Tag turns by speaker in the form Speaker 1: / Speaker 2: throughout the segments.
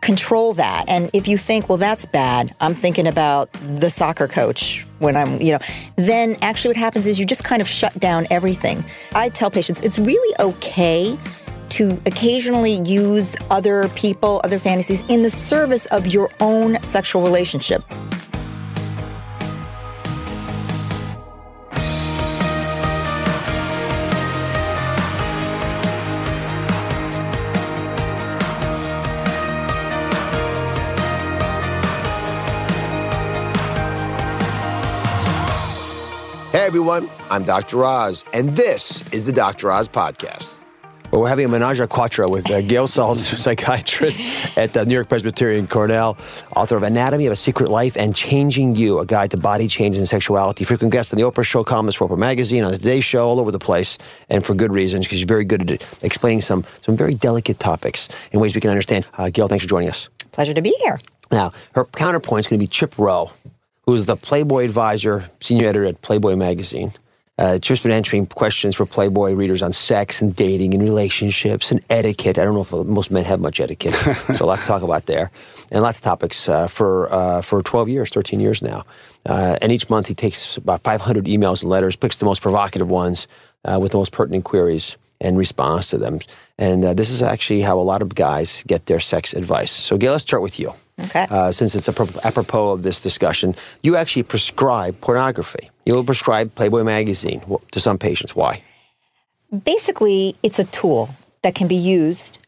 Speaker 1: control that. And if you think, well, that's bad, I'm thinking about the soccer coach when I'm, you know, then actually what happens is you just kind of shut down everything. I tell patients it's really okay to occasionally use other people, other fantasies in the service of your own sexual relationship.
Speaker 2: Everyone. I'm Dr. Oz, and this is the Dr. Oz Podcast.
Speaker 3: Well, we're having a menage a quatre with uh, Gail Saltz, psychiatrist at the New York Presbyterian Cornell, author of Anatomy of a Secret Life and Changing You, a guide to body change and sexuality. Frequent guest on the Oprah Show, columnist for Oprah Magazine, on the Today Show, all over the place, and for good reasons, because she's very good at explaining some, some very delicate topics in ways we can understand. Uh, Gail, thanks for joining us.
Speaker 1: Pleasure to be here.
Speaker 3: Now, her counterpoint is going to be Chip Rowe who's the Playboy advisor, senior editor at Playboy magazine. Uh, Chip's been answering questions for Playboy readers on sex and dating and relationships and etiquette. I don't know if most men have much etiquette, so lots to talk about there, and lots of topics uh, for uh, for 12 years, 13 years now. Uh, and each month he takes about 500 emails and letters, picks the most provocative ones uh, with the most pertinent queries, and responds to them. And uh, this is actually how a lot of guys get their sex advice. So, Gail, let's start with you.
Speaker 1: Okay. Uh,
Speaker 3: since it's apropos of this discussion, you actually prescribe pornography. You'll prescribe Playboy magazine to some patients. Why?
Speaker 1: Basically, it's a tool that can be used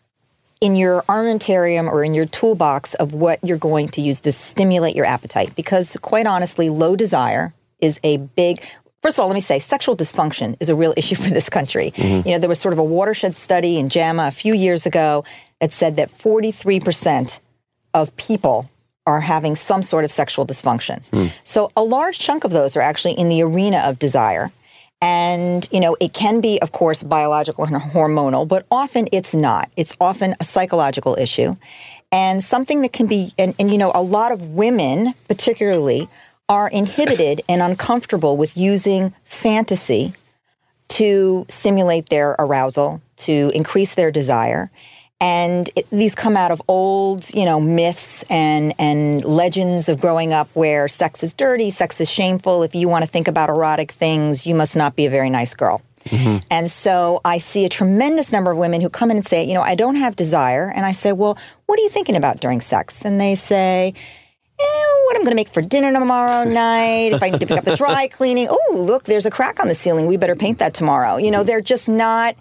Speaker 1: in your armamentarium or in your toolbox of what you're going to use to stimulate your appetite. Because, quite honestly, low desire is a big. First of all, let me say sexual dysfunction is a real issue for this country. Mm-hmm. You know, there was sort of a watershed study in JAMA a few years ago that said that 43% of people are having some sort of sexual dysfunction. Mm. So a large chunk of those are actually in the arena of desire. And, you know, it can be, of course, biological and hormonal, but often it's not. It's often a psychological issue and something that can be, and, and you know, a lot of women, particularly, are inhibited and uncomfortable with using fantasy to stimulate their arousal, to increase their desire and it, these come out of old, you know, myths and and legends of growing up where sex is dirty, sex is shameful. If you want to think about erotic things, you must not be a very nice girl. Mm-hmm. And so I see a tremendous number of women who come in and say, you know, I don't have desire. And I say, well, what are you thinking about during sex? And they say, eh, what I'm going to make for dinner tomorrow night, if I need to pick up the dry cleaning. Oh, look, there's a crack on the ceiling. We better paint that tomorrow. You know, they're just not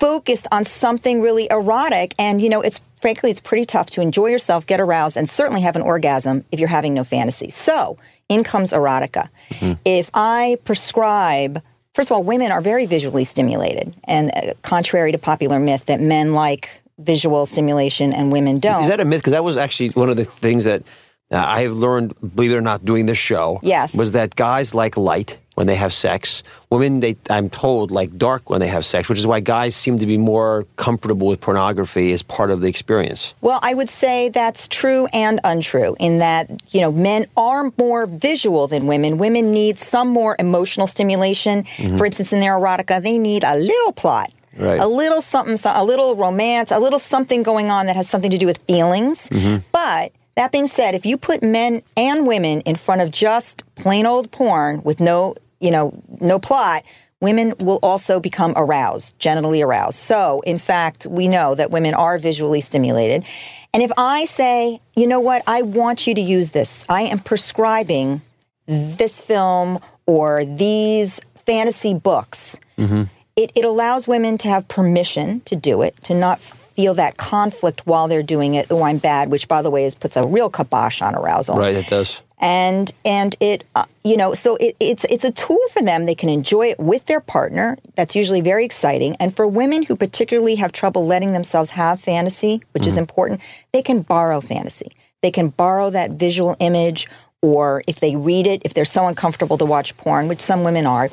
Speaker 1: focused on something really erotic. And, you know, it's frankly, it's pretty tough to enjoy yourself, get aroused, and certainly have an orgasm if you're having no fantasy. So, in comes erotica. Mm-hmm. If I prescribe, first of all, women are very visually stimulated, and uh, contrary to popular myth that men like visual stimulation and women don't.
Speaker 3: Is that a myth? Because that was actually one of the things that uh, I have learned, believe it or not, doing this show.
Speaker 1: Yes.
Speaker 3: Was that guys like light when they have sex. Women, they, I'm told, like dark when they have sex, which is why guys seem to be more comfortable with pornography as part of the experience.
Speaker 1: Well, I would say that's true and untrue in that, you know, men are more visual than women. Women need some more emotional stimulation.
Speaker 3: Mm-hmm.
Speaker 1: For instance, in their erotica, they need a little plot.
Speaker 3: Right.
Speaker 1: A little something, a little romance, a little something going on that has something to do with feelings.
Speaker 3: Mm-hmm.
Speaker 1: But that being said, if you put men and women in front of just plain old porn with no, you know, no plot, women will also become aroused, genitally aroused. So, in fact, we know that women are visually stimulated. And if I say, you know what, I want you to use this, I am prescribing this film or these fantasy books, mm-hmm. it, it allows women to have permission to do it, to not feel that conflict while they're doing it. Oh, I'm bad, which, by the way, is puts a real kibosh on arousal
Speaker 3: Right, it does.
Speaker 1: And and it uh, you know so it, it's it's a tool for them. They can enjoy it with their partner. That's usually very exciting. And for women who particularly have trouble letting themselves have fantasy which is important they can borrow fantasy. They can borrow that visual image or if they read it if they're so uncomfortable to watch porn which some women are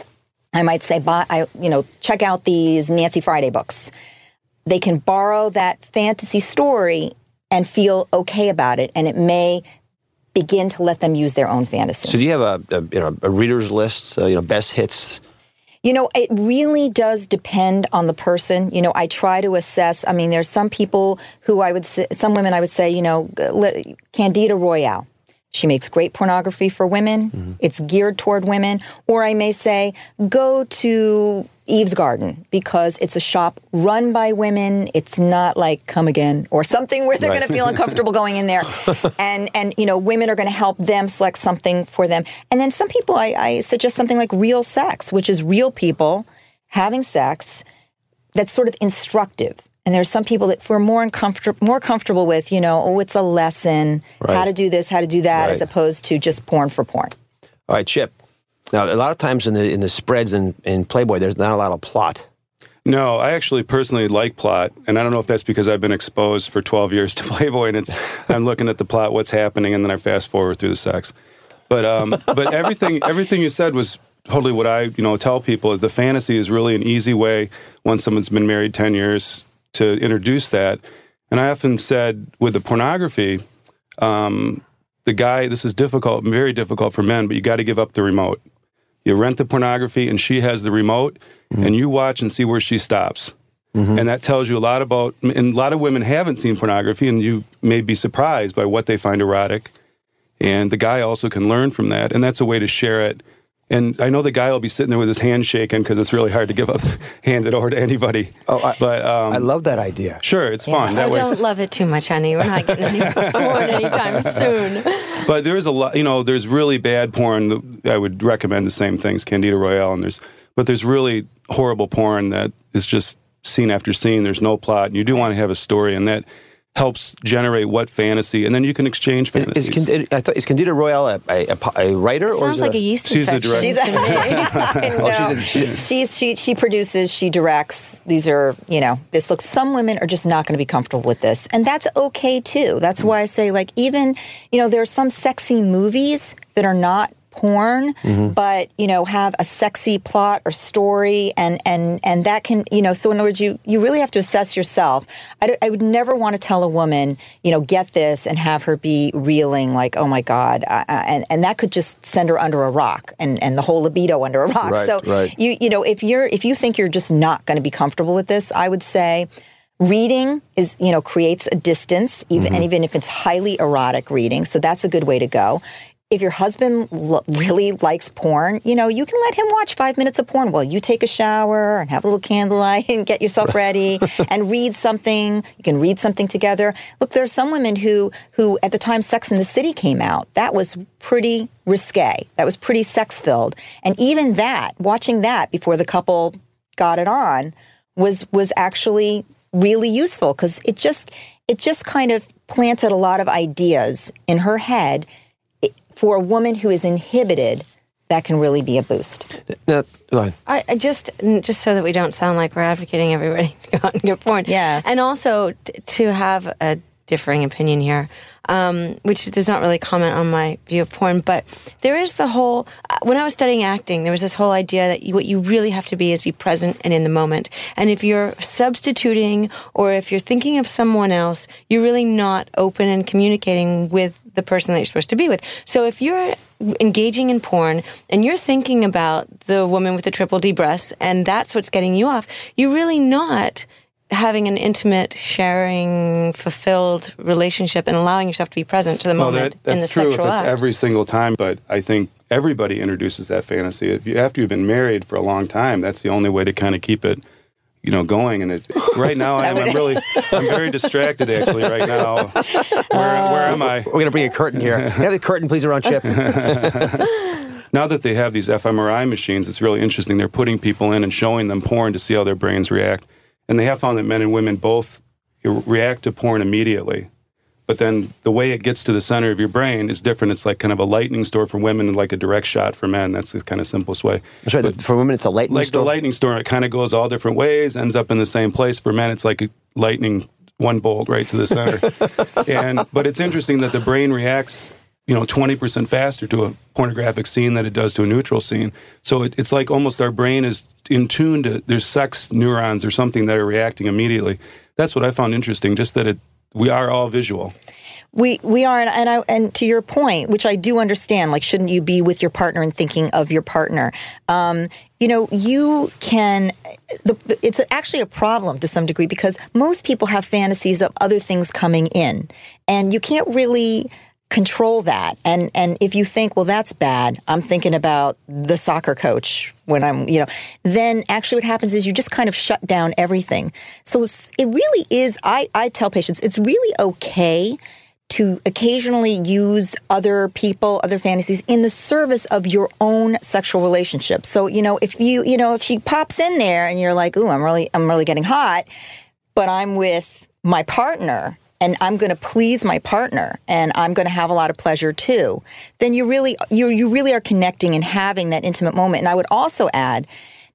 Speaker 1: i might say buy i you know check out these nancy friday books. They can borrow that fantasy story and feel okay about it and it may begin to let them use their own fantasy.
Speaker 3: So do you have a, a you know a readers list? Uh, you know, best hits.
Speaker 1: You know, it really does depend on the person. You know, I try to assess. I mean, there's some people who I would say, some women I would say, you know, Candida Royalle. She makes great pornography for women. It's geared toward women. Or I may say, go to Eve's Garden because it's a shop run by women. It's not like Come Again or something where they're
Speaker 3: Right.
Speaker 1: going to feel uncomfortable going in there. and and you know, women are going to help them select something for them. And then some people, I, I suggest something like Real Sex, which is real people having sex that's sort of instructive. And there's some people that we're more uncomfortable, more comfortable with, you know, oh, it's a lesson, how to do this, how to do that, as opposed to just porn for porn.
Speaker 3: All right, Chip. Now, a lot of times in the in the spreads in, in Playboy, there's not a lot of plot.
Speaker 4: No, I actually personally like plot, and I don't know if that's because I've been exposed for 12 years to Playboy, and it's I'm looking at the plot, what's happening, and then I fast forward through the sex. But um, but everything everything you said was totally what I you know tell people is the fantasy is really an easy way once someone's been married 10 years to introduce that. And I often said with the pornography, um, the guy this is difficult, very difficult for men, but you got to give up the remote. You rent the pornography, and she has the remote, mm-hmm. and you watch and see where she stops. Mm-hmm. And that tells you a lot about, and a lot of women haven't seen pornography, and you may be surprised by what they find erotic. And the guy also can learn from that, and that's a way to share it. And I know the guy will be sitting there with his hand shaking because it's really hard to give up, hand it over to anybody.
Speaker 3: Oh, I-
Speaker 4: but um,
Speaker 3: I love that idea.
Speaker 4: sure, it's fun that
Speaker 5: Oh, don't love it too much, honey. We're not getting any porn anytime soon.
Speaker 4: But there's a lot, you know, there's really bad porn. I would recommend the same things, Candida Royalle, and there's, but there's really horrible porn that is just scene after scene. There's no plot. You do want to have a story, and that helps generate what fantasy, and then you can exchange
Speaker 3: Is,
Speaker 4: fantasies.
Speaker 3: is, Candida, I thought, is Candida Royalle a, a, a, a writer? or is
Speaker 5: Sounds
Speaker 3: it
Speaker 5: like a yeast
Speaker 4: She's the
Speaker 5: infection
Speaker 4: director.
Speaker 5: to me.
Speaker 1: no,
Speaker 3: Oh, she's a-
Speaker 1: she's, she she produces, she directs. These are you know this looks. Some women are just not going to be comfortable with this, and that's okay too. That's why I say like even you know there are some sexy movies that are not porn but you know have a sexy plot or story and and and that can you know so in other words you you really have to assess yourself. I, I would never want to tell a woman you know get this and have her be reeling like oh my god uh, uh, and and that could just send her under a rock and and the whole libido under a rock.
Speaker 3: Right,
Speaker 1: so
Speaker 3: right.
Speaker 1: you you know if you're if you think you're just not going to be comfortable with this i would say reading is you know creates a distance even and even if it's highly erotic reading so that's a good way to go if your husband lo- really likes porn, you know, you can let him watch five minutes of porn while you take a shower and have a little candlelight and get yourself ready and read something. You can read something together. Look, there are some women who, who at the time Sex in the City came out, that was pretty risque. That was pretty sex filled. And even that, watching that before the couple got it on, was was actually really useful because it just it just kind of planted a lot of ideas in her head for a woman who is inhibited that can really be a boost
Speaker 3: No, go ahead.
Speaker 5: I, I just just so that we don't sound like we're advocating everybody to go out and get porn.
Speaker 1: Yes.
Speaker 5: and also t- to have a differing opinion here, um, which does not really comment on my view of porn. But there is the whole. Uh, when I was studying acting, there was this whole idea that you, what you really have to be is be present and in the moment. And if you're substituting or if you're thinking of someone else, you're really not open and communicating with the person that you're supposed to be with. So if you're engaging in porn and you're thinking about the woman with the triple D breasts and that's what's getting you off, you're really not having an intimate, sharing, fulfilled relationship and allowing yourself to be present to the
Speaker 4: well,
Speaker 5: moment
Speaker 4: that, that's
Speaker 5: in the
Speaker 4: true
Speaker 5: sexual
Speaker 4: if it's
Speaker 5: act.
Speaker 4: every single time, but I think everybody introduces that fantasy. If you after you've been married for a long time, that's the only way to kind of keep it, you know, going. And it, right now, I'm, I'm really, I'm very distracted actually. Right now, where, where am I?
Speaker 3: We're going to bring a curtain here. Can I have the curtain, please, around Chip?
Speaker 4: Now that they have these fMRI machines, it's really interesting. They're putting people in and showing them porn to see how their brains react. And they have found that men and women both react to porn immediately. But then the way it gets to the center of your brain is different. It's like kind of a lightning storm for women and like a direct shot for men. That's the kind of simplest way.
Speaker 3: That's right.
Speaker 4: But
Speaker 3: For women, it's a lightning
Speaker 4: like
Speaker 3: storm.
Speaker 4: the lightning storm, it kind of goes all different ways, ends up in the same place. For men, it's like a lightning, one bolt right to the center. and but it's interesting that the brain reacts, you know, twenty percent faster to a pornographic scene than it does to a neutral scene. So it, it's like almost our brain is in tune to there's sex neurons or something that are reacting immediately. That's what I found interesting. Just that it we are all visual.
Speaker 1: We we are, and I, and to your point, which I do understand. Like, shouldn't you be with your partner and thinking of your partner? Um, you know, you can. The, it's actually a problem to some degree because most people have fantasies of other things coming in, and you can't really control that. And and if you think, well, that's bad. I'm thinking about the soccer coach when I'm, you know, then actually what happens is you just kind of shut down everything. So it really is. I I tell patients it's really okay to occasionally use other people, other fantasies in the service of your own sexual relationship. So, you know, if you, you know, if she pops in there and you're like, "Ooh, I'm really I'm really getting hot," but I'm with my partner and I'm going to please my partner and I'm going to have a lot of pleasure too, then you really you you really are connecting and having that intimate moment. And I would also add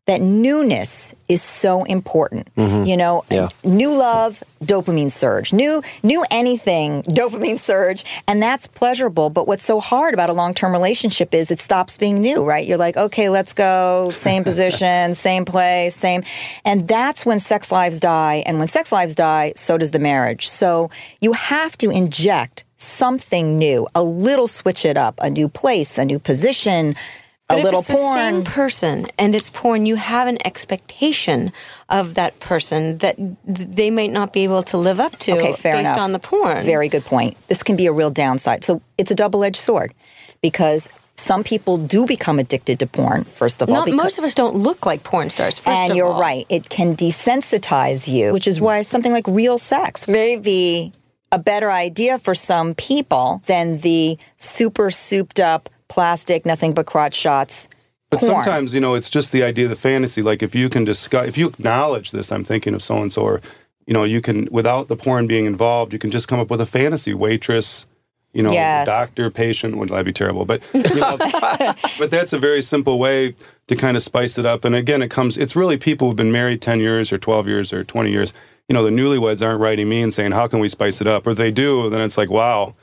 Speaker 1: that newness is so important. Mm-hmm. You know,
Speaker 3: Yeah.
Speaker 1: new love, dopamine surge. New new anything, dopamine surge, and that's pleasurable. But what's so hard about a long-term relationship is it stops being new, right? You're like, "Okay, let's go, same position, same place, same." And that's when sex lives die, and when sex lives die, so does the marriage. So you have to inject something new, a little switch it up, a new place, a new position,
Speaker 5: But
Speaker 1: a
Speaker 5: if
Speaker 1: little porn.
Speaker 5: same person and it's porn, you have an expectation of that person that they might not be able to live up to
Speaker 1: Okay, fair
Speaker 5: based
Speaker 1: enough.
Speaker 5: on the porn.
Speaker 1: Very good point. This can be a real downside. So it's a double edged sword because some people do become addicted to porn, first of all.
Speaker 5: Not,
Speaker 1: because-
Speaker 5: most of us don't look like porn stars. First
Speaker 1: and you're
Speaker 5: all.
Speaker 1: right. It can desensitize you, which is why something like real sex may be a better idea for some people than the super souped up plastic, nothing but crotch shots.
Speaker 4: But
Speaker 1: porn.
Speaker 4: sometimes, you know, it's just the idea of the fantasy. Like if you can discuss, if you acknowledge this, I'm thinking of so and so, or you know, you can without the porn being involved, you can just come up with a fantasy waitress. You know,
Speaker 1: Yes.
Speaker 4: doctor, patient. Would that be terrible? But you know, but that's a very simple way to kind of spice it up. And again, it comes. It's really people who've been married ten years or twelve years or twenty years. You know, the newlyweds aren't writing me and saying, "How can we spice it up?" Or if they do, then it's like, "Wow."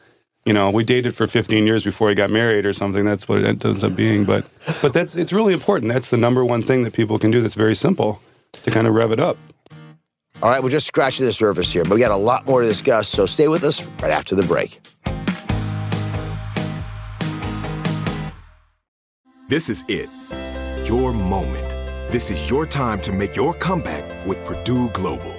Speaker 4: You know, we dated for 15 years before we got married or something. That's what it ends up being. But, but that's, it's really important. That's the number one thing that people can do that's very simple to kind of rev it up.
Speaker 2: All right, we're just scratching the surface here, but we got a lot more to discuss, so stay with us right after the break.
Speaker 6: This is it. Your moment. This is your time to make your comeback with Purdue Global.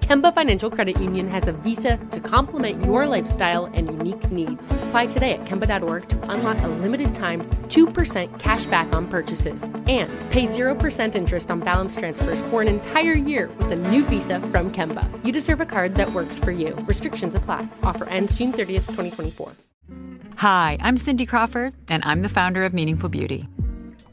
Speaker 7: Kemba Financial Credit Union has a visa to complement your lifestyle and unique needs. Apply today at Kemba.org to unlock a limited time 2% cash back on purchases and pay 0% interest on balance transfers for an entire year with a new visa from Kemba. You deserve a card that works for you. Restrictions apply. Offer ends June 30th, 2024.
Speaker 8: Hi, I'm Cindy Crawford, and I'm the founder of Meaningful Beauty.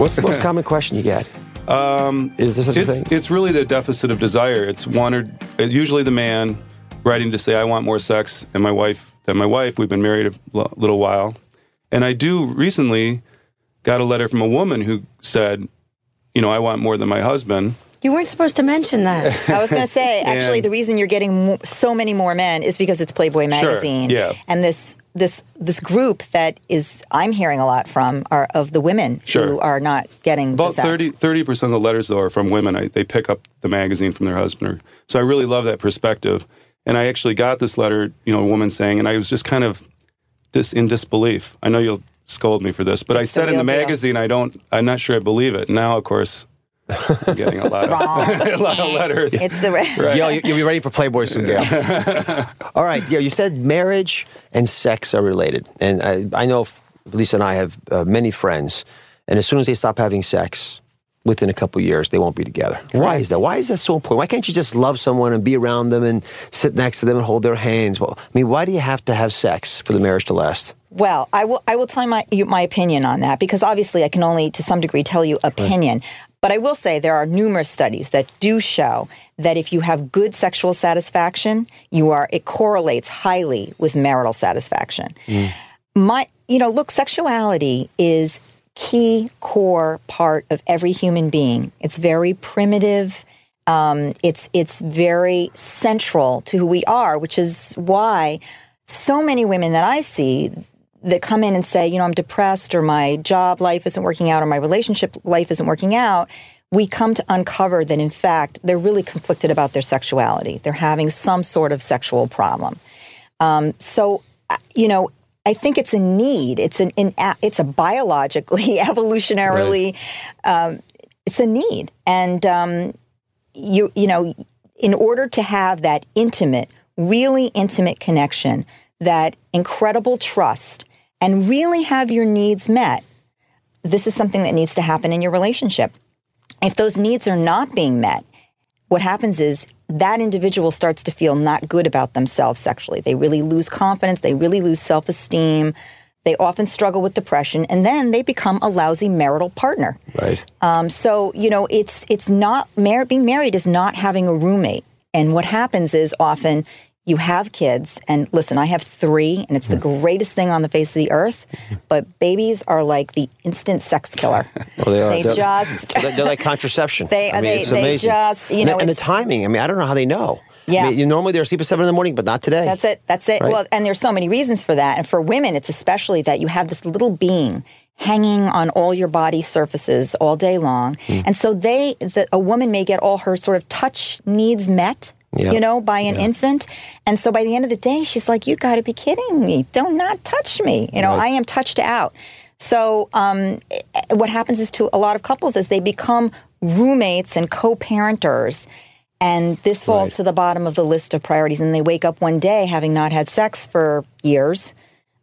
Speaker 3: What's the most common question you get?
Speaker 4: Um,
Speaker 3: Is there such a
Speaker 4: it's,
Speaker 3: thing?
Speaker 4: It's really the deficit of desire. It's one or uh, usually the man writing to say, "I want more sex," and my wife than my wife. We've been married a l- little while, and I do recently got a letter from a woman who said, "You know, I want more than my husband."
Speaker 5: You weren't supposed to mention that.
Speaker 1: I was going to say, actually,
Speaker 4: And-
Speaker 1: the reason you're getting mo- so many more men is because it's Playboy magazine.
Speaker 4: yeah.
Speaker 1: And this this this group that is I'm hearing a lot from are of the women
Speaker 4: Sure.
Speaker 1: who are not getting
Speaker 4: About
Speaker 1: the
Speaker 4: 30 percent of the letters though are from women. I, they pick up the magazine from their husband. Or, so I really love that perspective. And I actually got this letter, you know, a woman saying, and I was just kind of this in disbelief. I know you'll scold me for this, but
Speaker 1: It's
Speaker 4: I
Speaker 1: the
Speaker 4: said in the
Speaker 1: real deal.
Speaker 4: magazine, I don't, I'm not sure I believe it. Now, of course, I'm getting a lot of a lot of letters.
Speaker 1: It's the re-
Speaker 3: Gail, you- you'll be ready for Playboy soon, Gail. All right, Gail, you said marriage and sex are related. And I, I know Lisa and I have uh, many friends, and as soon as they stop having sex, within a couple years, they won't be together. Why is that? Why is that so important? Why can't you just love someone and be around them and sit next to them and hold their hands? Well, I mean, why do you have to have sex for the marriage to last?
Speaker 1: Well, I will. I will tell you my you, my opinion on that because obviously I can only to some degree tell you opinion. But I will say there are numerous studies that do show that if you have good sexual satisfaction, you are it correlates highly with marital satisfaction. My, you know, look, sexuality is key core part of every human being. It's very primitive. Um, it's it's very central to who we are, which is why so many women that I see that come in and say, you know, I'm depressed or my job life isn't working out or my relationship life isn't working out, we come to uncover that in fact they're really conflicted about their sexuality. They're having some sort of sexual problem. Um, so, uh, you know, I think it's a need. It's an, an a- it's a biologically, evolutionarily, um, it's a need, and um, you you know, in order to have that intimate, really intimate connection, that incredible trust, and really have your needs met, this is something that needs to happen in your relationship. If those needs are not being met, what happens is that individual starts to feel not good about themselves sexually. They really lose confidence, they really lose self esteem. They often struggle with depression, and then they become a lousy marital partner.
Speaker 3: Right.
Speaker 1: Um, so you know, it's it's not mar- being married is not having a roommate. And what happens is often you have kids, and listen, I have three, and it's the greatest thing on the face of the earth. But babies are like the instant sex killer.
Speaker 3: Well, they are.
Speaker 1: They
Speaker 3: They're-
Speaker 1: just
Speaker 3: They're, like contraception.
Speaker 1: They-
Speaker 3: I mean,
Speaker 1: they- they just, you know,
Speaker 3: and, the timing. I mean, I don't know how they know.
Speaker 1: Yeah.
Speaker 3: I mean, you, normally they're asleep at seven in the morning, but not today.
Speaker 1: That's it. That's it.
Speaker 3: Right.
Speaker 1: Well, and there's so many reasons for that. And for women, it's especially that you have this little being hanging on all your body surfaces all day long.
Speaker 3: Hmm.
Speaker 1: And so they, the, a woman may get all her sort of touch needs met.
Speaker 3: Yeah.
Speaker 1: You know, by an infant. And so by the end of the day, she's like, You got to be kidding me. Don't not touch me. You know, I am touched out. So um, eh, what happens is to a lot of couples is they become roommates and co-parenters and this falls
Speaker 3: Right.
Speaker 1: to the bottom of the list of priorities and they wake up one day having not had sex for years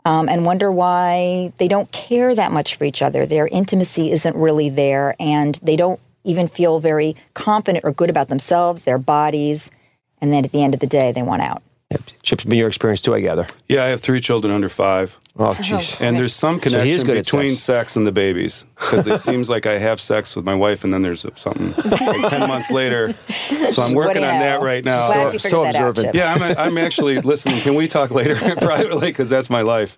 Speaker 1: um, and wonder why they don't care that much for each other their intimacy isn't really there and they don't even feel very confident or good about themselves their bodies and then at the end of the day they want out
Speaker 3: Chip's been your experience too, I gather.
Speaker 4: Yeah, I have three children under five.
Speaker 3: Oh, jeez.
Speaker 4: And there's some
Speaker 3: So he is
Speaker 4: connection
Speaker 3: good at
Speaker 4: between
Speaker 3: sex.
Speaker 4: sex. and the babies because it seems like I have sex with my wife and then there's something like 10 months later. So I'm working on
Speaker 1: know?
Speaker 4: that right now.
Speaker 1: Glad
Speaker 3: So-
Speaker 1: you
Speaker 3: so
Speaker 1: that out,
Speaker 3: observant.
Speaker 1: Chip.
Speaker 4: Yeah, I'm, I'm actually listening. Can we talk later privately? Because that's my life.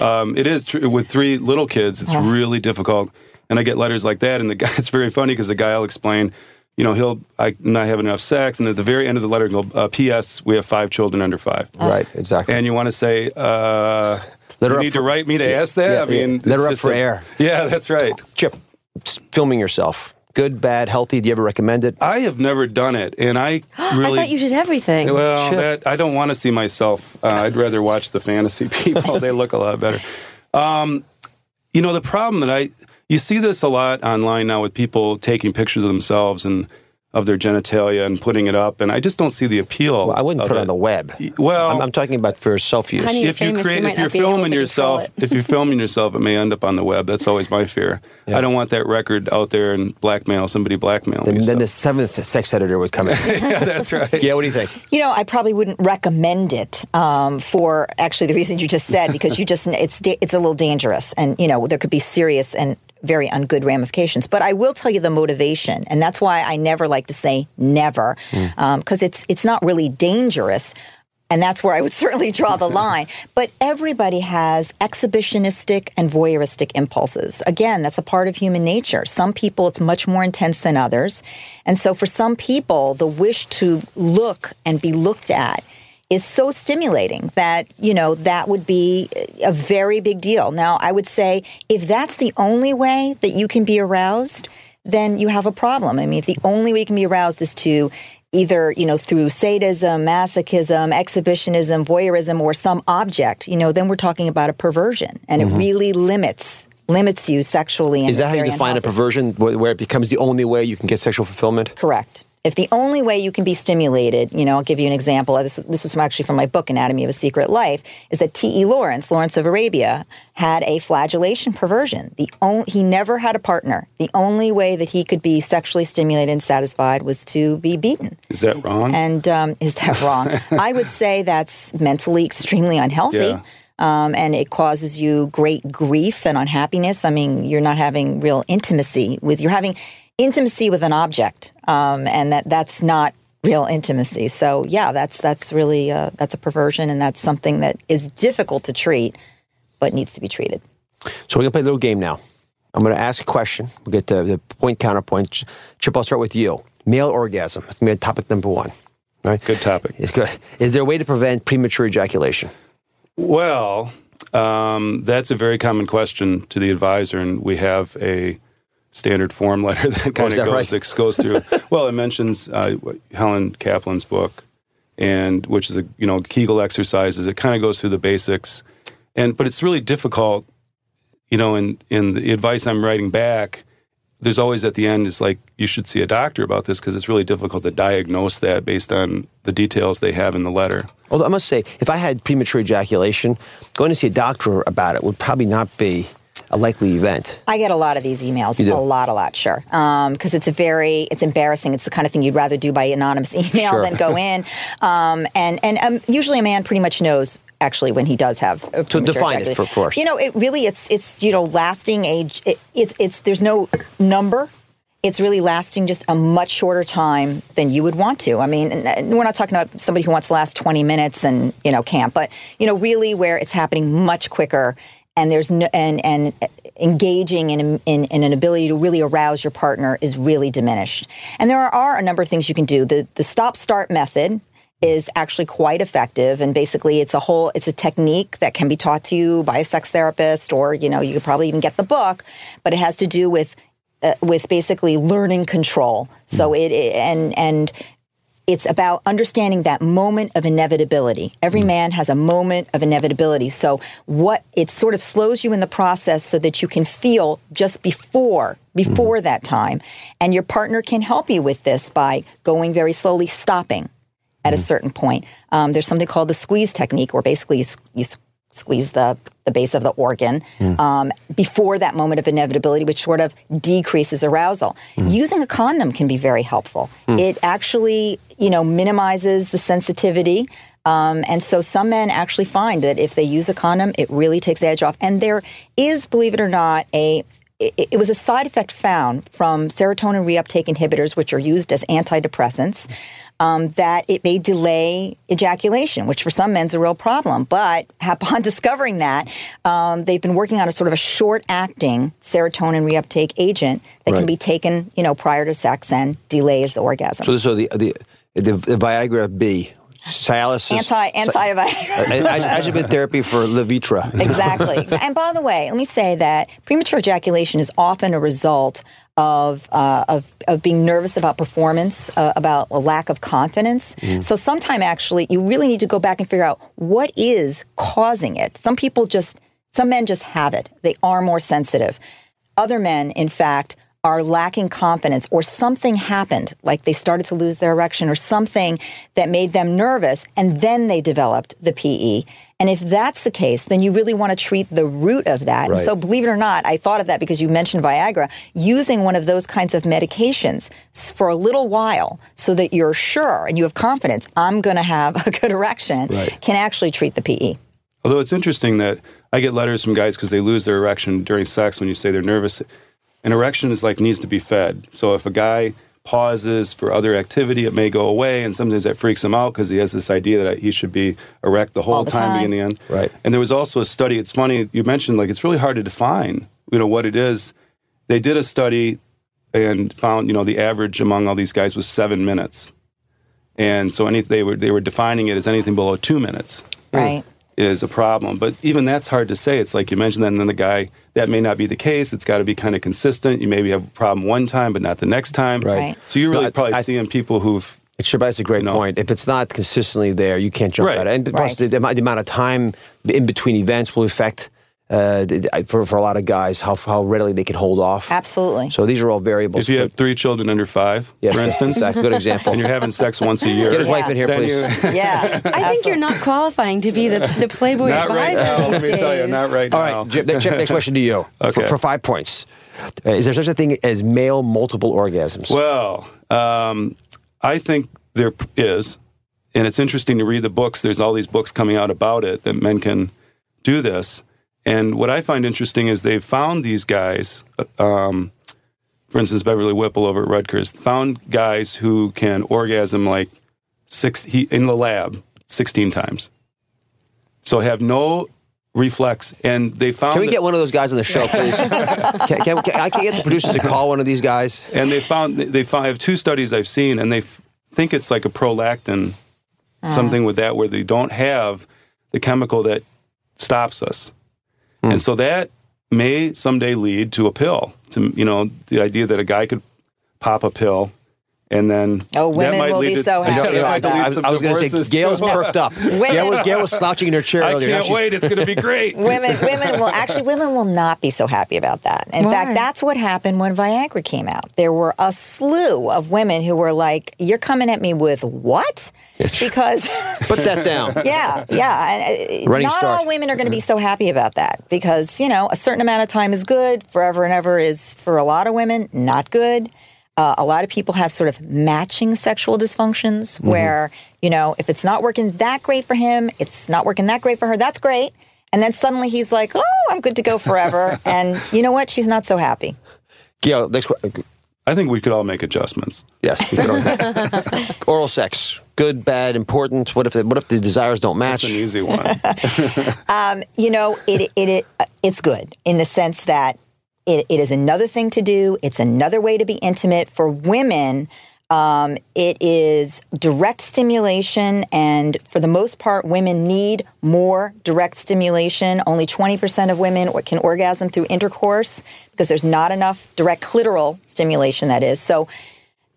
Speaker 4: Um, it is tr- with three little kids. It's really difficult, and I get letters like that. And the guy, it's very funny because the guy will explain, you know, he'll I not have enough sex, and at the very end of the letter, go, uh, "P.S. We have five children under five.
Speaker 3: Right, exactly.
Speaker 4: And you want to say, uh,
Speaker 3: Let
Speaker 4: you
Speaker 3: up
Speaker 4: need
Speaker 3: for-
Speaker 4: to write me to ask that.
Speaker 3: yeah,
Speaker 4: I mean,
Speaker 3: yeah. Let her up for
Speaker 4: a-
Speaker 3: air.
Speaker 4: Yeah, that's right.
Speaker 3: Chip, filming yourself. Good, bad, healthy. Do you ever recommend it?
Speaker 4: I have never done it, and I
Speaker 5: I
Speaker 4: really.
Speaker 5: thought you did everything.
Speaker 4: Well, that, I don't want to see myself. Uh, I'd rather watch the fantasy people. they look a lot better. Um, you know, the problem that I you see this a lot online now with people taking pictures of themselves and of their genitalia and putting it up, and I just don't see the appeal.
Speaker 3: Well, I wouldn't put it
Speaker 4: it.
Speaker 3: on the web.
Speaker 4: Well,
Speaker 3: I'm, I'm talking about for self use.
Speaker 5: Honey, You're
Speaker 4: if you
Speaker 5: famous, you
Speaker 4: create,
Speaker 5: might
Speaker 4: if
Speaker 5: not
Speaker 4: you're filming yourself,
Speaker 5: it.
Speaker 4: if you're filming yourself, it may end up on the web. That's always my fear. I don't want that record out there and blackmail somebody blackmail
Speaker 3: Then,
Speaker 4: me.
Speaker 3: then
Speaker 4: so-
Speaker 3: the seventh sex editor would come in.
Speaker 4: yeah, that's right.
Speaker 3: yeah, what do you think?
Speaker 1: You know, I probably wouldn't recommend it um, for actually the reasons you just said because you just it's da- it's a little dangerous and you know there could be serious and very ungood ramifications. But I will tell you the motivation, and that's why I never like to say never mm. um, because it's it's not really dangerous. And that's where I would certainly draw the line. But everybody has exhibitionistic and voyeuristic impulses. Again, that's a part of human nature. Some people, it's much more intense than others. And so for some people, the wish to look and be looked at is so stimulating that, you know, that would be a very big deal. Now, I would say if that's the only way that you can be aroused, then you have a problem. I mean, if the only way you can be aroused is to either, you know, through sadism, masochism, exhibitionism, voyeurism, or some object, you know, then we're talking about a perversion and it mm-hmm. really limits limits you sexually. And
Speaker 3: Is that how you define a perversion, where it becomes the only way you can get sexual fulfillment?
Speaker 1: Correct. If the only way you can be stimulated, you know, I'll give you an example. This, this was from actually from my book, Anatomy of a Secret Life, is that T.E. Lawrence, Lawrence of Arabia, had a flagellation perversion. The only, he never had a partner. The only way that he could be sexually stimulated and satisfied was to be beaten.
Speaker 4: Is that wrong?
Speaker 1: And um, is that wrong? I would say that's mentally extremely unhealthy.
Speaker 4: Yeah.
Speaker 1: Um, and it causes you great grief and unhappiness. I mean, you're not having real intimacy with, you're having intimacy with an object. Um, and that, that's not real intimacy. So yeah, that's, that's really, uh, that's a perversion and that's something that is difficult to treat, but needs to be treated.
Speaker 3: So we're gonna play a little game now. I'm gonna ask a question. We'll get to the point counterpoint. Chip, I'll start with you. Male orgasm. That's gonna be topic number one. Right?
Speaker 4: Good topic.
Speaker 3: It's good. Is there a way to prevent premature ejaculation?
Speaker 4: Well, um, that's a very common question to the advisor, and we have a standard form letter that kind of goes,
Speaker 3: right?
Speaker 4: goes through. well, it mentions uh, Helen Kaplan's book, and which is a you know Kegel exercises. It kind of goes through the basics, and but it's really difficult, you know. In in the advice I'm writing back, there's always at the end is like you should see a doctor about this because it's really difficult to diagnose that based on the details they have in the letter.
Speaker 3: Although I must say, if I had premature ejaculation, going to see a doctor about it would probably not be a likely event.
Speaker 1: I get a lot of these emails, a lot, a lot, sure, because it's a very, it's embarrassing. It's the kind of thing you'd rather do by anonymous email
Speaker 3: Sure.
Speaker 1: than go in. Um, and and um, usually a man pretty much knows actually when he does have a
Speaker 3: To define it,
Speaker 1: ejaculation.
Speaker 3: for- for us.
Speaker 1: You know, it really it's it's you know lasting age. It, it's it's there's no number. It's really lasting just a much shorter time than you would want to. I mean, we're not talking about somebody who wants to last 20 minutes and you know camp, but you know really where it's happening much quicker and there's no and and engaging in, in in an ability to really arouse your partner is really diminished. And there are a number of things you can do. The the stop start method is actually quite effective and basically it's a whole it's a technique that can be taught to you by a sex therapist or you know you could probably even get the book but it has to do with uh, with basically learning control so it it and and it's about understanding that moment of inevitability. Every mm. man has a moment of inevitability. So what it sort of slows you in the process so that you can feel just before before mm-hmm. that time and your partner can help you with this by going very slowly stopping at a mm. certain point. Um, there's something called the squeeze technique where basically you, you squeeze the, the base of the organ um, before that moment of inevitability, which sort of decreases arousal. Using a condom can be very helpful. It actually, you know, minimizes the sensitivity Um, and so some men actually find that if they use a condom, it really takes the edge off. And there is, believe it or not, a it, it was a side effect found from serotonin reuptake inhibitors, which are used as antidepressants um, that it may delay ejaculation, which for some men is a real problem. But upon discovering that, um, they've been working on a sort of a short-acting serotonin reuptake agent that
Speaker 3: Right.
Speaker 1: can be taken, you know, prior to sex and delays the orgasm.
Speaker 3: So, so the, the the the Viagra B, Cialis, is-
Speaker 1: anti anti
Speaker 3: ad- adjuvant therapy for Levitra.
Speaker 1: exactly. And by the way, let me say that premature ejaculation is often a result of uh, of, of being nervous about performance, uh, about a lack of confidence. So sometime actually, you really need to go back and figure out what is causing it. Some people just, some men just have it. They are more sensitive. Other men, in fact, are lacking confidence or something happened, like they started to lose their erection or something that made them nervous, and then they developed the PE. And if that's the case, then you really want to treat the root of that.
Speaker 3: Right.
Speaker 1: so, believe it or not, I thought of that because you mentioned Viagra, using one of those kinds of medications for a little while so that you're sure and you have confidence, I'm going to have a good erection,
Speaker 3: Right.
Speaker 1: can actually treat the. PE.
Speaker 4: Although it's interesting that I get letters from guys because they lose their erection during sex when you say they're nervous. An erection is like needs to be fed. So if a guy pauses for other activity, it may go away, and sometimes that freaks him out because he has this idea that he should be erect the whole
Speaker 1: All the
Speaker 4: time,
Speaker 1: time.
Speaker 4: beginning to end.
Speaker 3: Right.
Speaker 4: And there was also a study. It's funny you mentioned like it's really hard to define. You know what it is. They did a study and found you know the average among all these guys was seven minutes, and so any they were they were defining it as anything below two minutes
Speaker 1: Right.
Speaker 4: Is a problem. But even that's hard to say. It's like you mentioned that, and then the guy, that may not be the case. It's got to be kind of consistent. You maybe have a problem one time, but not the next time.
Speaker 3: Right.
Speaker 1: Right.
Speaker 4: So you're really
Speaker 3: No, I-
Speaker 4: probably
Speaker 3: I-
Speaker 4: seeing people who've,
Speaker 3: Sure, but that's a great
Speaker 4: No.
Speaker 3: point. If it's not consistently there, you can't jump
Speaker 4: Right.
Speaker 3: at it. And plus,
Speaker 1: Right.
Speaker 3: the, the the amount of time in between events will affect uh, the- the- for for a lot of guys how how readily they can hold off.
Speaker 1: Absolutely.
Speaker 3: So these are all variables.
Speaker 4: if you have three children under five,
Speaker 3: Yeah,
Speaker 4: for instance,
Speaker 3: that's a good example.
Speaker 4: and you're having sex once a year,
Speaker 3: Get his wife in here,
Speaker 4: then
Speaker 3: please.
Speaker 4: you-
Speaker 1: Yeah.
Speaker 5: I think you're not qualifying to be the, the Playboy
Speaker 4: not right
Speaker 5: advisor
Speaker 4: now.
Speaker 5: these
Speaker 4: Let me
Speaker 5: days.
Speaker 4: tell you, not right
Speaker 3: All
Speaker 4: now.
Speaker 3: right, Jim, next, next question to you for,
Speaker 4: Okay.
Speaker 3: for five points. Uh, is there such a thing as male multiple orgasms?
Speaker 4: Well, um, I think there is, and it's interesting to read the books. There's all these books coming out about it that men can do this. And what I find interesting is they've found these guys. Um, for instance, Beverly Whipple over at Rutgers found guys who can orgasm like six he, in the lab sixteen times. So have no reflex, and they found
Speaker 3: can we
Speaker 4: that-
Speaker 3: get one of those guys on the show, please? can, can, can I can get the producers to call one of these guys?
Speaker 4: and they found they found I have two studies I've seen, and they f- think it's like a prolactin, something with that where they don't have the chemical that stops us,
Speaker 3: Hmm.
Speaker 4: and so that may someday lead to a pill. To you know, the idea that a guy could pop a pill. And then
Speaker 1: Oh,
Speaker 4: that
Speaker 1: women
Speaker 4: might
Speaker 1: will
Speaker 4: lead
Speaker 1: be
Speaker 4: to-
Speaker 1: so
Speaker 4: that
Speaker 1: happy
Speaker 4: might
Speaker 1: about
Speaker 4: lead
Speaker 1: that.
Speaker 3: I was,
Speaker 4: some
Speaker 3: I was going to say
Speaker 4: divorces,
Speaker 3: Gail's perked up. Gail was, Gail was slouching in her chair
Speaker 4: I
Speaker 3: earlier. Now
Speaker 4: can't wait. It's going to be great.
Speaker 1: women women will actually women will not be so happy about that. In
Speaker 5: Why?
Speaker 1: fact, that's what happened when Viagra came out. There were a slew of women who were like, "You're coming at me with what?" Because
Speaker 3: Put that down.
Speaker 1: yeah, yeah, and, uh,
Speaker 3: Running
Speaker 1: not
Speaker 3: start.
Speaker 1: all women are going to be so happy about that because you know a certain amount of time is good. Forever and ever is for a lot of women not good. Uh, a lot of people have sort of matching sexual dysfunctions where you know if it's not working that great for him, it's not working that great for her. That's great, and then suddenly he's like, "Oh, I'm good to go forever," and you know what? She's not so happy.
Speaker 3: Gail, next.
Speaker 4: I think we could all make adjustments.
Speaker 3: Yes. we can all- Oral sex, good, bad, important. What if the, what if the desires don't match?
Speaker 4: That's an easy one.
Speaker 1: you know, it it, it uh, it's good in the sense that it, it is another thing to do. It's another way to be intimate for women. Um, it is direct stimulation, and for the most part, women need more direct stimulation. Only 20% of women can orgasm through intercourse because there's not enough direct clitoral stimulation, that is. So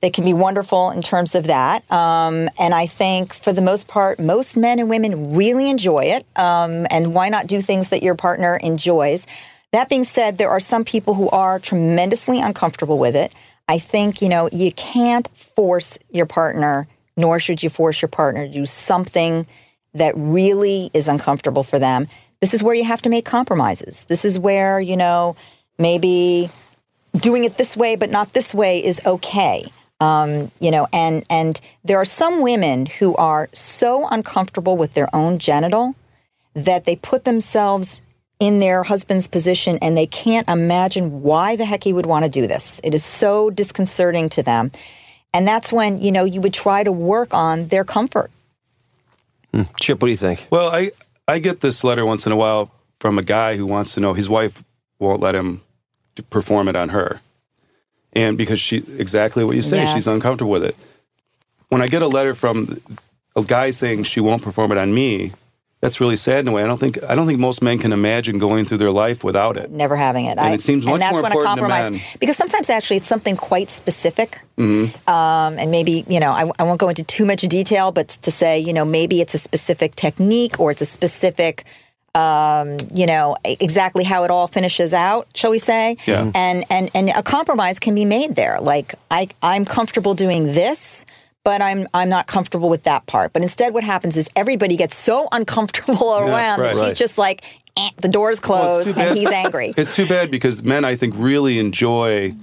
Speaker 1: they can be wonderful in terms of that. Um, and I think for the most part, most men and women really enjoy it. Um, and why not do things that your partner enjoys? That being said, there are some people who are tremendously uncomfortable with it. I think, you know, you can't force your partner, nor should you force your partner to do something that really is uncomfortable for them. This is where you have to make compromises. This is where, you know, maybe doing it this way but not this way is okay. Um, you know, and and there are some women who are so uncomfortable with their own genital that they put themselves in their husband's position and they can't imagine why the heck he would want to do this. It is so disconcerting to them. And that's when, you know, you would try to work on their comfort.
Speaker 3: Hmm. Chip, what do you think?
Speaker 4: Well, I, I get this letter once in a while from a guy who wants to know his wife won't let him perform it on her. And because she, exactly what you say,
Speaker 1: Yes.
Speaker 4: she's uncomfortable with it. When I get a letter from a guy saying she won't perform it on me, that's really sad in a way. I don't think I don't think most men can imagine going through their life without it.
Speaker 1: Never having it.
Speaker 4: And it seems much
Speaker 1: and that's
Speaker 4: more
Speaker 1: when a
Speaker 4: important to
Speaker 1: compromise,
Speaker 4: men.
Speaker 1: because sometimes actually it's something quite specific.
Speaker 4: Mm-hmm.
Speaker 1: Um, and maybe, you know, I, I won't go into too much detail, but to say, you know, maybe it's a specific technique or it's a specific, um, you know, exactly how it all finishes out, shall we say?
Speaker 4: Yeah.
Speaker 1: And, and, and a compromise can be made there. Like, I, I'm comfortable doing this. But I'm I'm not comfortable with that part. But instead, what happens is everybody gets so uncomfortable around
Speaker 4: right.
Speaker 1: that she's
Speaker 4: Right.
Speaker 1: just like, eh, the door's
Speaker 4: Well,
Speaker 1: closed
Speaker 4: too
Speaker 1: and he's angry.
Speaker 4: It's too bad because men, I think, really enjoy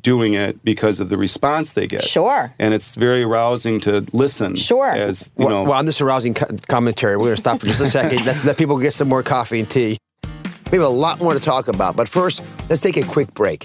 Speaker 4: doing it because of the response they get.
Speaker 1: Sure.
Speaker 4: And it's very arousing to listen.
Speaker 1: Sure.
Speaker 4: As you
Speaker 3: well,
Speaker 4: know,
Speaker 3: well, on this arousing co- commentary, we're going to stop for just a second. let, let people get some more coffee and tea.
Speaker 2: We have a lot more to talk about, but first, let's take a quick break.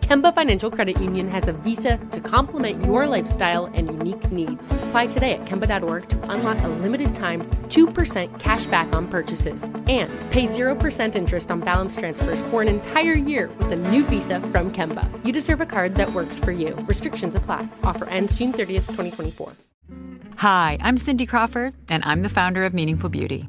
Speaker 7: Kemba Financial Credit Union has a visa to complement your lifestyle and unique needs. Apply today at Kemba.org to unlock a limited time 2% cash back on purchases and pay 0% interest on balance transfers for an entire year with a new visa from Kemba. You deserve a card that works for you. Restrictions apply. Offer ends June 30th, 2024.
Speaker 8: Hi, I'm Cindy Crawford, and I'm the founder of Meaningful Beauty.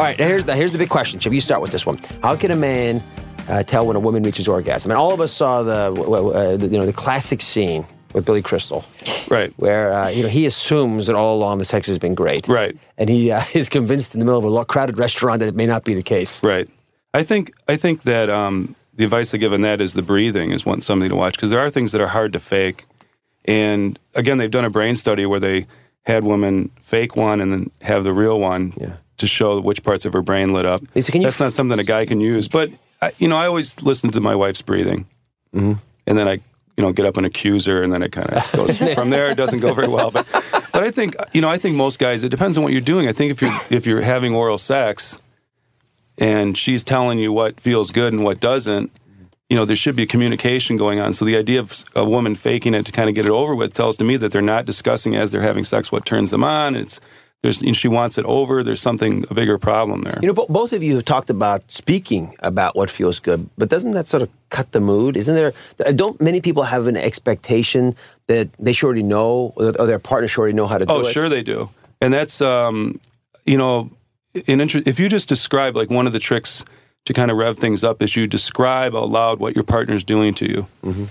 Speaker 3: All right, here's the, here's the big question. Chip, you start with this one. How can a man uh, tell when a woman reaches orgasm? And all of us saw the, uh, the you know the classic scene with Billy Crystal,
Speaker 4: right?
Speaker 3: Where uh, you know he assumes that all along the sex has been great,
Speaker 4: right?
Speaker 3: And he uh, is convinced in the middle of a crowded restaurant that it may not be the case,
Speaker 4: right? I think I think that um, the advice I give on that is the breathing is one something to watch because there are things that are hard to fake. And again, they've done a brain study where they had women fake one and then have the real one to show which parts of her brain lit up. That's not something a guy can use. But I, you know, I always listen to my wife's breathing,
Speaker 3: Mm-hmm.
Speaker 4: and then I you know get up and accuse her, and then it kind of goes from there. It doesn't go very well, but but I think you know I think most guys. It depends on what you're doing. I think if you're if you're having oral sex and she's telling you what feels good and what doesn't, you know, there should be communication going on. So the idea of a woman faking it to kind of get it over with tells to me that they're not discussing as they're having sex what turns them on. It's there's and she wants it over. There's something a bigger problem there.
Speaker 3: You know, bo- both of you have talked about speaking about what feels good, but doesn't that sort of cut the mood? Isn't there? Don't many people have an expectation that they should already know, or, their partner should already know how to do
Speaker 4: Oh,
Speaker 3: it?
Speaker 4: sure they do, and that's um, you know, in inter- if you just describe like one of the tricks to kind of rev things up is you describe out loud what your partner's doing to you.
Speaker 3: Mm-hmm.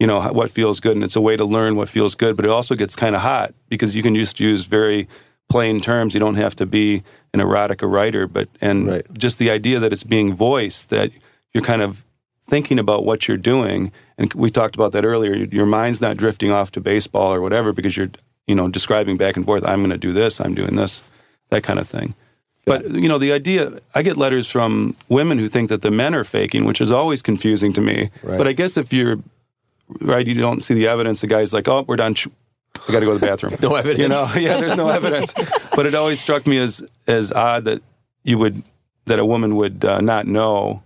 Speaker 4: You know what feels good, and it's a way to learn what feels good. But it also gets kind of hot because you can just use very plain terms. You don't have to be an erotica writer, but and
Speaker 3: Right.
Speaker 4: just the idea that it's being voiced that you're kind of thinking about what you're doing. And we talked about that earlier. Your, mind's not drifting off to baseball or whatever because you're you know describing back and forth. I'm going to do this. I'm doing this. That kind of thing. But you know, the idea I get letters from women who think that the men are faking, which is always confusing to me.
Speaker 3: Right.
Speaker 4: But I guess if you're right, you don't see the evidence. The guy's like, "Oh, we're done. We got to go to the bathroom."
Speaker 3: No evidence.
Speaker 4: You know, yeah, there's no evidence. But it always struck me as as odd that you would that a woman would uh, not know.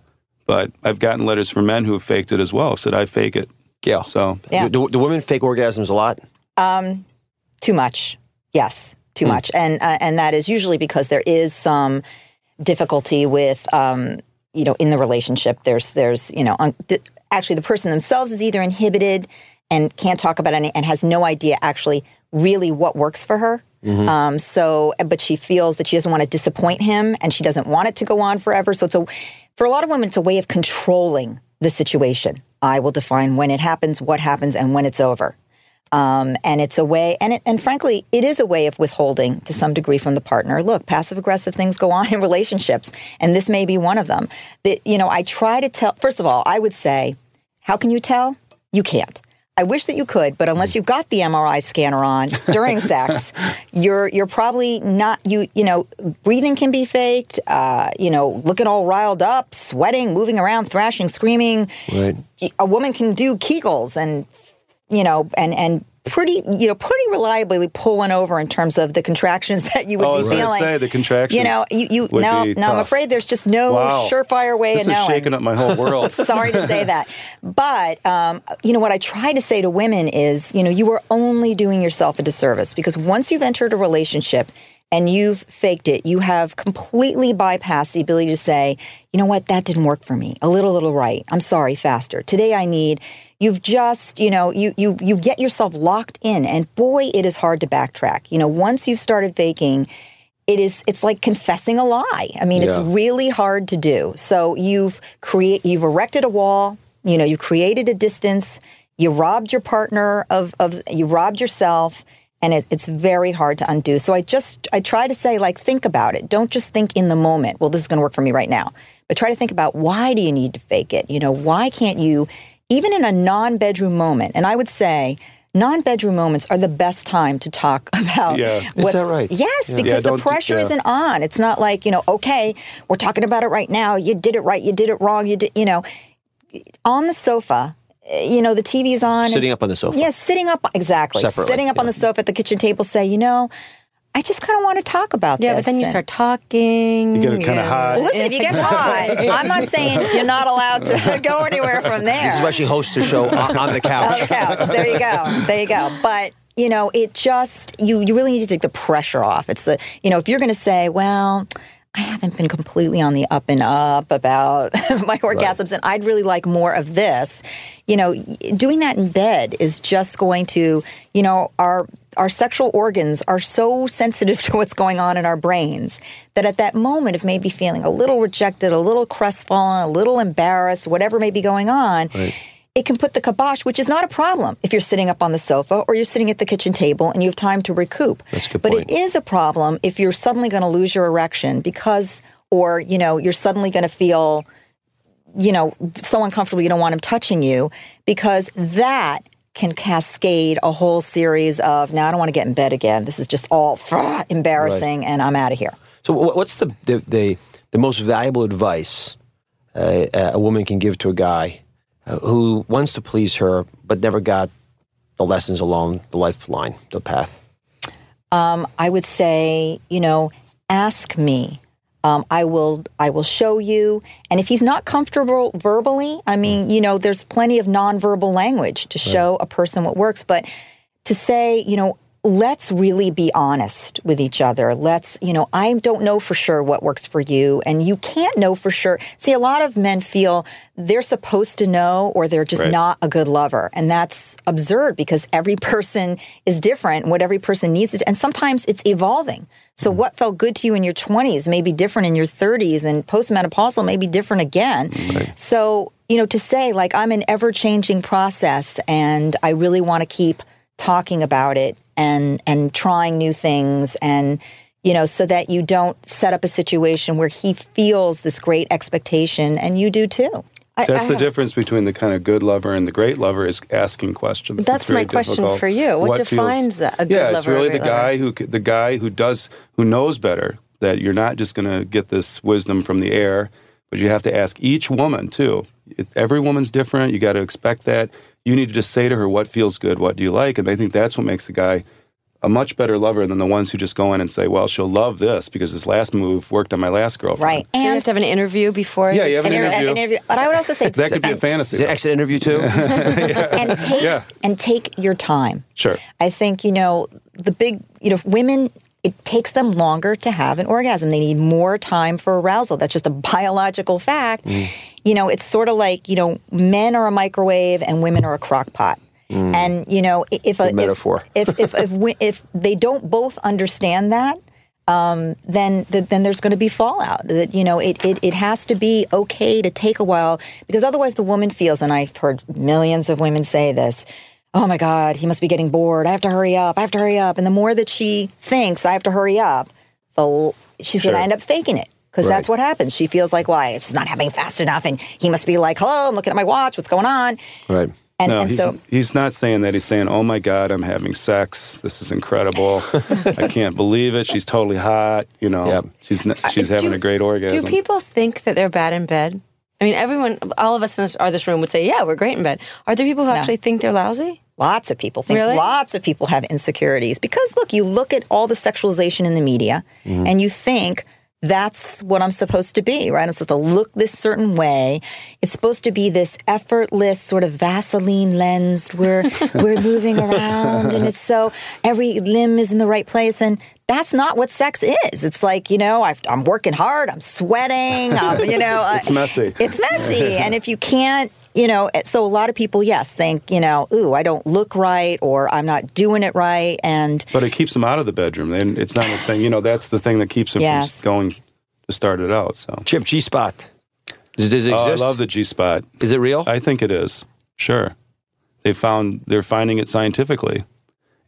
Speaker 4: But I've gotten letters from men who have faked it as well. Said I fake it.
Speaker 3: Gail.
Speaker 4: So
Speaker 1: Yeah.
Speaker 3: Do, do women fake orgasms a lot?
Speaker 1: Um, too much. Yes, too
Speaker 3: Hmm.
Speaker 1: much, and uh, and that is usually because there is some difficulty with um, you know in the relationship. There's there's you know un- actually the person themselves is either inhibited and can't talk about any and has no idea actually really what works for her. Um, so, but she feels that she doesn't want to disappoint him, and she doesn't want it to go on forever. So, it's a for a lot of women, it's a way of controlling the situation. I will define when it happens, what happens, and when it's over. Um, and it's a way, and it, and frankly, it is a way of withholding to some degree from the partner. Look, passive aggressive things go on in relationships, and this may be one of them. That you know, I try to tell. First of all, I would say, how can you tell? You can't. I wish that you could, but unless you've got the MRI scanner on during sex, you're you're probably not you you know breathing can be faked. Uh, you know, looking all riled up, sweating, moving around, thrashing, screaming.
Speaker 3: Right.
Speaker 1: A woman can do Kegels and you know and and pretty you know pretty reliably pull one over in terms of the contractions that you would
Speaker 4: Oh,
Speaker 1: be
Speaker 4: gonna
Speaker 1: feeling.
Speaker 4: say, the contractions
Speaker 1: You know, you you
Speaker 4: would
Speaker 1: no
Speaker 4: be.
Speaker 1: I'm afraid there's just no
Speaker 4: Wow.
Speaker 1: surefire way
Speaker 4: this
Speaker 1: of
Speaker 4: is
Speaker 1: knowing.
Speaker 4: shaking up my whole world.
Speaker 1: Sorry to say that. But, um, you know, what I try to say to women is, you know, you are only doing yourself a disservice because once you've entered a relationship and you've faked it, you have completely bypassed the ability to say, you know what, that didn't work for me. A little, little right. I'm sorry, faster. Today I need. You've just, you know, you you you get yourself locked in, and boy, it is hard to backtrack. You know, once you've started faking, it is it's like confessing a lie. I mean,
Speaker 3: Yeah.
Speaker 1: it's really hard to do. So you've create you've erected a wall, you know, you created a distance, you robbed your partner of of you robbed yourself and it, it's very hard to undo. So I just I try to say like think about it. Don't just think in the moment, well this is going to work for me right now. But try to think about why do you need to fake it? You know, why can't you even in a non-bedroom moment? And I would say non-bedroom moments are the best time to talk about
Speaker 4: Yeah. Is
Speaker 3: that right?
Speaker 1: Yes,
Speaker 3: Yeah.
Speaker 1: because
Speaker 4: Yeah,
Speaker 1: the pressure
Speaker 4: yeah.
Speaker 1: isn't on. It's not like, you know, okay, we're talking about it right now. You did it right. You did it wrong. You did, you know, on the sofa, you know, the TV's on.
Speaker 3: Sitting up on the sofa.
Speaker 1: Yes, sitting up. Exactly.
Speaker 3: Separately,
Speaker 1: Sitting up on the sofa at the kitchen table, say, you know, I just kind of want to talk about
Speaker 5: Yeah,
Speaker 1: this.
Speaker 5: but then you start talking.
Speaker 4: You get it kinda hot.
Speaker 1: Well, listen, if you get hot, I'm not saying you're not allowed to go anywhere from there
Speaker 3: This is why she hosts the show on, on the couch.
Speaker 1: on the couch. There you go. There you go. But you know, it just you you really need to take the pressure off. It's the you know if you're going to say, well. I haven't been completely on the up and up about my orgasms, and I'd really like more of this. You know, doing that in bed is just going to, you know, our our sexual organs are so sensitive to what's going on in our brains that at that moment of maybe feeling a little rejected, a little crestfallen, a little embarrassed, whatever may be going on, it can put the kibosh, which is not a problem if you're sitting up on the sofa or you're sitting at the kitchen table and you have time to recoup.
Speaker 3: That's a good
Speaker 1: but
Speaker 3: point.
Speaker 1: it is a problem if you're suddenly going to lose your erection because, or, you know, you're suddenly going to feel, you know, so uncomfortable you don't want him touching you because that can cascade a whole series of, now I don't want to get in bed again. This is just all embarrassing and I'm out of here.
Speaker 3: So, what's the the, the, the most valuable advice uh, a woman can give to a guy who wants to please her but never got the lessons along the lifeline, the path?
Speaker 1: um, I would say, you know, ask me. Um, I will. I will show you. And if he's not comfortable verbally, I mean, you know, there's plenty of nonverbal language to show a person what works. But to say, you know, let's really be honest with each other. Let's, you know, I don't know for sure what works for you, and you can't know for sure. See, a lot of men feel they're supposed to know or they're just
Speaker 4: Right.
Speaker 1: not a good lover. And that's absurd because every person is different, what every person needs. Is, and sometimes it's evolving. So mm-hmm. what felt good to you in your 20s may be different in your 30s, and postmenopausal may be different again. So, you know, to say, like, I'm an ever changing process and I really want to keep talking about it and and trying new things and you know so that you don't set up a situation where he feels this great expectation and you do too
Speaker 5: I-
Speaker 4: That's
Speaker 5: I
Speaker 4: the
Speaker 5: have-
Speaker 4: difference between the kind of good lover and the great lover is asking questions.
Speaker 5: That's
Speaker 4: It's very
Speaker 5: my question
Speaker 4: difficult.
Speaker 5: for you. What defines that, a good
Speaker 4: yeah, it's
Speaker 5: lover or
Speaker 4: really the
Speaker 5: great lover?
Speaker 4: guy who the guy who does who knows better that you're not just going to get this wisdom from the air, but you have to ask each woman too. It, every woman's different. You got to expect that. You need to just say to her what feels good, what do you like, and I think that's what makes a guy a much better lover than the ones who just go in and say, "Well, she'll love this because this last move worked on my last girlfriend."
Speaker 1: right
Speaker 5: So you have to have an interview before.
Speaker 4: Yeah, you have an
Speaker 1: and,
Speaker 4: interview.
Speaker 1: and interview but i would also say
Speaker 4: That could be a fantasy.
Speaker 3: Is it
Speaker 4: though.
Speaker 3: exit interview too?
Speaker 1: and take
Speaker 4: Yeah.
Speaker 1: and take your time
Speaker 4: Sure.
Speaker 1: i think you know the big you know women it takes them longer to have an orgasm they need more time for arousal that's just a biological fact you know it's sort of like you know men are a microwave and women are a crock pot and you know if a
Speaker 3: metaphor.
Speaker 1: if if if, if, if they don't both understand that um, then th- then there's going to be fallout. That you know, it, it it has to be okay to take a while because otherwise the woman feels, and I've heard millions of women say this. Oh my God, he must be getting bored. I have to hurry up. I have to hurry up. And the more that she thinks I have to hurry up, the l- she's going to end up faking it because that's what happens. She feels like, why it's not happening fast enough, and he must be like, hello, I'm looking at my watch. What's going on?
Speaker 3: right.
Speaker 1: And,
Speaker 4: no,
Speaker 1: and
Speaker 4: he's,
Speaker 1: so
Speaker 4: he's not saying that. He's saying, "Oh my God, I'm having sex. This is incredible. I can't believe it. She's totally hot. You know,
Speaker 3: Yep.
Speaker 4: she's n- uh, she's having
Speaker 5: do-
Speaker 4: a great orgasm."
Speaker 5: Do people think that they're bad in bed? I mean, everyone, all of us in this, or this room would say, "Yeah, we're great in bed." Are there people who actually think they're lousy?
Speaker 1: Lots of people think
Speaker 5: Really?
Speaker 1: lots of people have insecurities because look, you look at all the sexualization in the media mm-hmm. and you think that's what I'm supposed to be, right? I'm supposed to look this certain way. It's supposed to be this effortless sort of Vaseline lensed where we're moving around and it's so every limb is in the right place and that's not what sex is. It's like, you know, I've, I'm working hard, I'm sweating, I'm, you know,
Speaker 4: It's uh, messy.
Speaker 1: it's messy. and if you can't, you know, so a lot of people, yes, think, you know, ooh, I don't look right or I'm not doing it right. And
Speaker 4: but it keeps them out of the bedroom. And it's not a thing. You know, that's the thing that keeps them
Speaker 1: Yes.
Speaker 4: from going to start it out. So,
Speaker 3: Chip G spot. Does, does it
Speaker 4: oh, I love the G spot.
Speaker 3: Is it real?
Speaker 4: I think it is. Sure, they found they're finding it scientifically,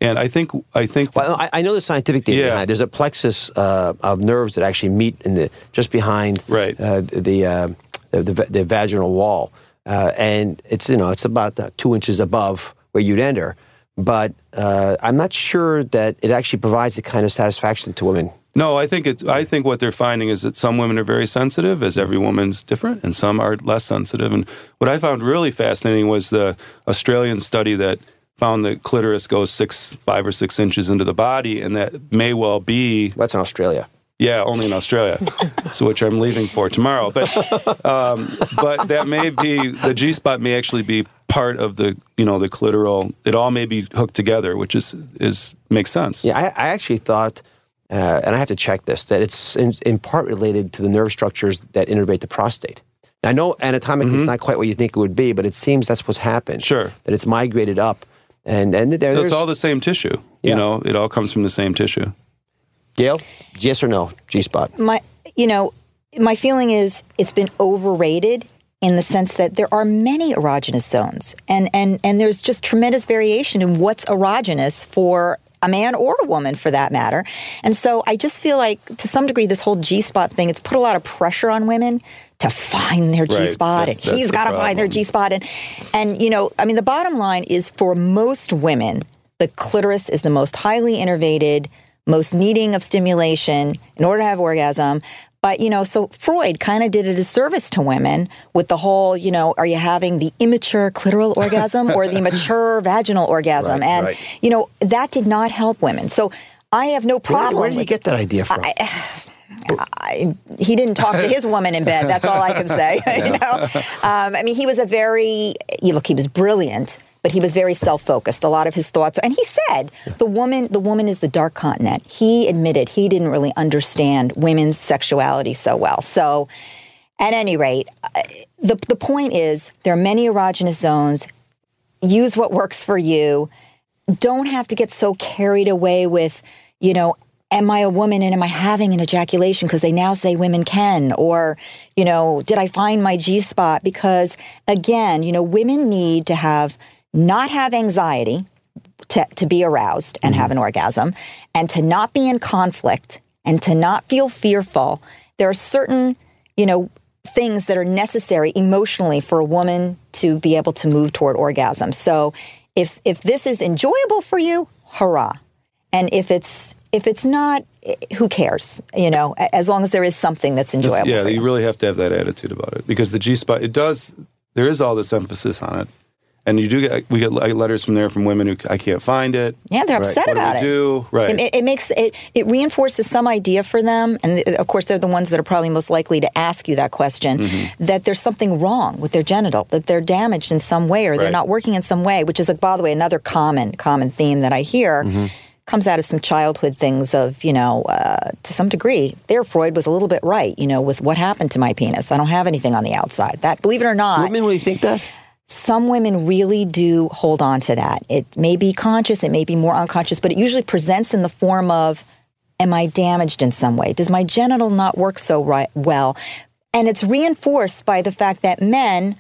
Speaker 4: and I think I think
Speaker 3: Well, I, I know the scientific data
Speaker 4: Yeah.
Speaker 3: There's a plexus uh, of nerves that actually meet in the just behind
Speaker 4: Right.
Speaker 3: uh, the, uh, the, the the vaginal wall, uh, and it's you know it's about uh, two inches above where you'd enter. But uh, I'm not sure that it actually provides the kind of satisfaction to women.
Speaker 4: No, I think it's. I think what they're finding is that some women are very sensitive, as every woman's different, and some are less sensitive. And what I found really fascinating was the Australian study that found that clitoris goes six, five or six inches into the body, and that may well be
Speaker 3: That's in Australia.
Speaker 4: Yeah, only in Australia, so which I'm leaving for tomorrow. But um, but that may be the G spot may actually be part of the you know the clitoral. It all may be hooked together, which is is makes sense.
Speaker 3: Yeah, I, I actually thought, uh, and I have to check this, that it's in, in part related to the nerve structures that innervate the prostate. I know anatomically it's not quite what you think it would be, but it seems that's what's happened.
Speaker 4: Mm-hmm. Sure.
Speaker 3: That it's migrated up. And, and there,
Speaker 4: So it's all the same tissue.
Speaker 3: Yeah.
Speaker 4: You know, it all comes from the same tissue.
Speaker 3: Gail, yes or no, G spot?
Speaker 1: my, you know, my feeling is it's been overrated in the sense that there are many erogenous zones and, and, and there's just tremendous variation in what's erogenous for a man or a woman for that matter. And so I just feel like to some degree this whole G spot thing, it's put a lot of pressure on women to find their G spot
Speaker 4: That's-
Speaker 1: and he's
Speaker 4: that's the
Speaker 1: got to find their. G spot and and you know, I mean the bottom line is for most women, the clitoris is the most highly innervated, most needing of stimulation in order to have orgasm. But you know, so Freud kind of did a disservice to women with the whole, you know, are you having the immature clitoral orgasm or the mature vaginal orgasm?
Speaker 3: Right,
Speaker 1: and
Speaker 3: right.
Speaker 1: you know, that did not help women. So I have no
Speaker 3: Where,
Speaker 1: problem.
Speaker 3: where did you get that idea from?
Speaker 1: I, he didn't talk to his woman in bed. That's all I can say. you know, um, I mean, he was a very you look. He was brilliant, but he was very self-focused. A lot of his thoughts, and he said, "The woman, the woman is the dark continent." He admitted he didn't really understand women's sexuality so well. So, at any rate, the the point is there are many erogenous zones. Use what works for you. Don't have to get so carried away with, you know, am I a woman and am I having an ejaculation? Because they now say women can. Or, you know, did I find my G spot? Because again, you know, women need to have, not have anxiety to, to be aroused and have an orgasm and to not be in conflict and to not feel fearful. There are certain, you know, things that are necessary emotionally for a woman to be able to move toward orgasm. So if if this is enjoyable for you, hurrah. And if it's if it's not, eh, who cares? You know, as long as there is something that's
Speaker 4: Just-
Speaker 1: enjoyable.
Speaker 4: yeah,
Speaker 1: for you.
Speaker 4: you really have to have that attitude about it because the G spot it does. There is all this emphasis on it, and you do get we get letters from there from women who I can't find it.
Speaker 1: Yeah, they're
Speaker 4: Right.
Speaker 1: upset
Speaker 4: What do
Speaker 1: about
Speaker 4: we
Speaker 1: it.
Speaker 4: Do right.
Speaker 1: It, it makes it it reinforces some idea for them, and uh, of course they're the ones that are probably most likely to ask you that question.
Speaker 4: Mm-hmm.
Speaker 1: That there's something wrong with their genital, that they're damaged in some way, or they're
Speaker 4: Right.
Speaker 1: not working in some way. Which is, like, by the way, another common common theme that I hear.
Speaker 4: Mm-hmm.
Speaker 1: Comes out of some childhood things of, you know, uh, to some degree, there Freud was a little bit right, you know, with what happened to my penis. I don't have anything on the outside. That, believe it or not,
Speaker 3: Women really think that?
Speaker 1: Some women really do hold on to that. It may be conscious, it may be more unconscious, but it usually presents in the form of Am I damaged in some way? Does my genital not work so right, well? And it's reinforced by the fact that men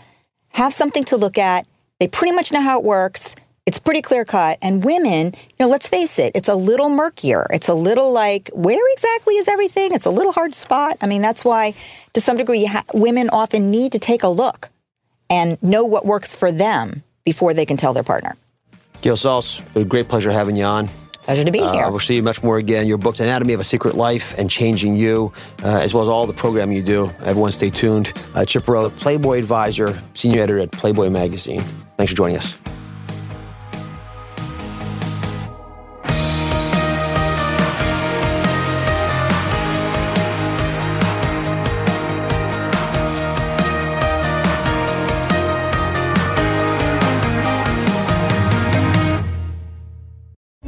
Speaker 1: have something to look at. They pretty much know how it works. It's pretty clear cut. And women, you know, let's face it, it's a little murkier. It's a little like, where exactly is everything? It's a little hard spot. I mean, that's why, to some degree, ha- women often need to take a look and know what works for them before they can tell their partner.
Speaker 3: Gail it was a great pleasure having you on.
Speaker 1: Pleasure to be
Speaker 3: Uh,
Speaker 1: here.
Speaker 3: we'll see you much more again. Your books, Anatomy of a Secret Life and Changing You, uh, as well as all the programming you do. Everyone stay tuned. Uh, Chip Rowe, Playboy Advisor, Senior Editor at Playboy Magazine. Thanks for joining us.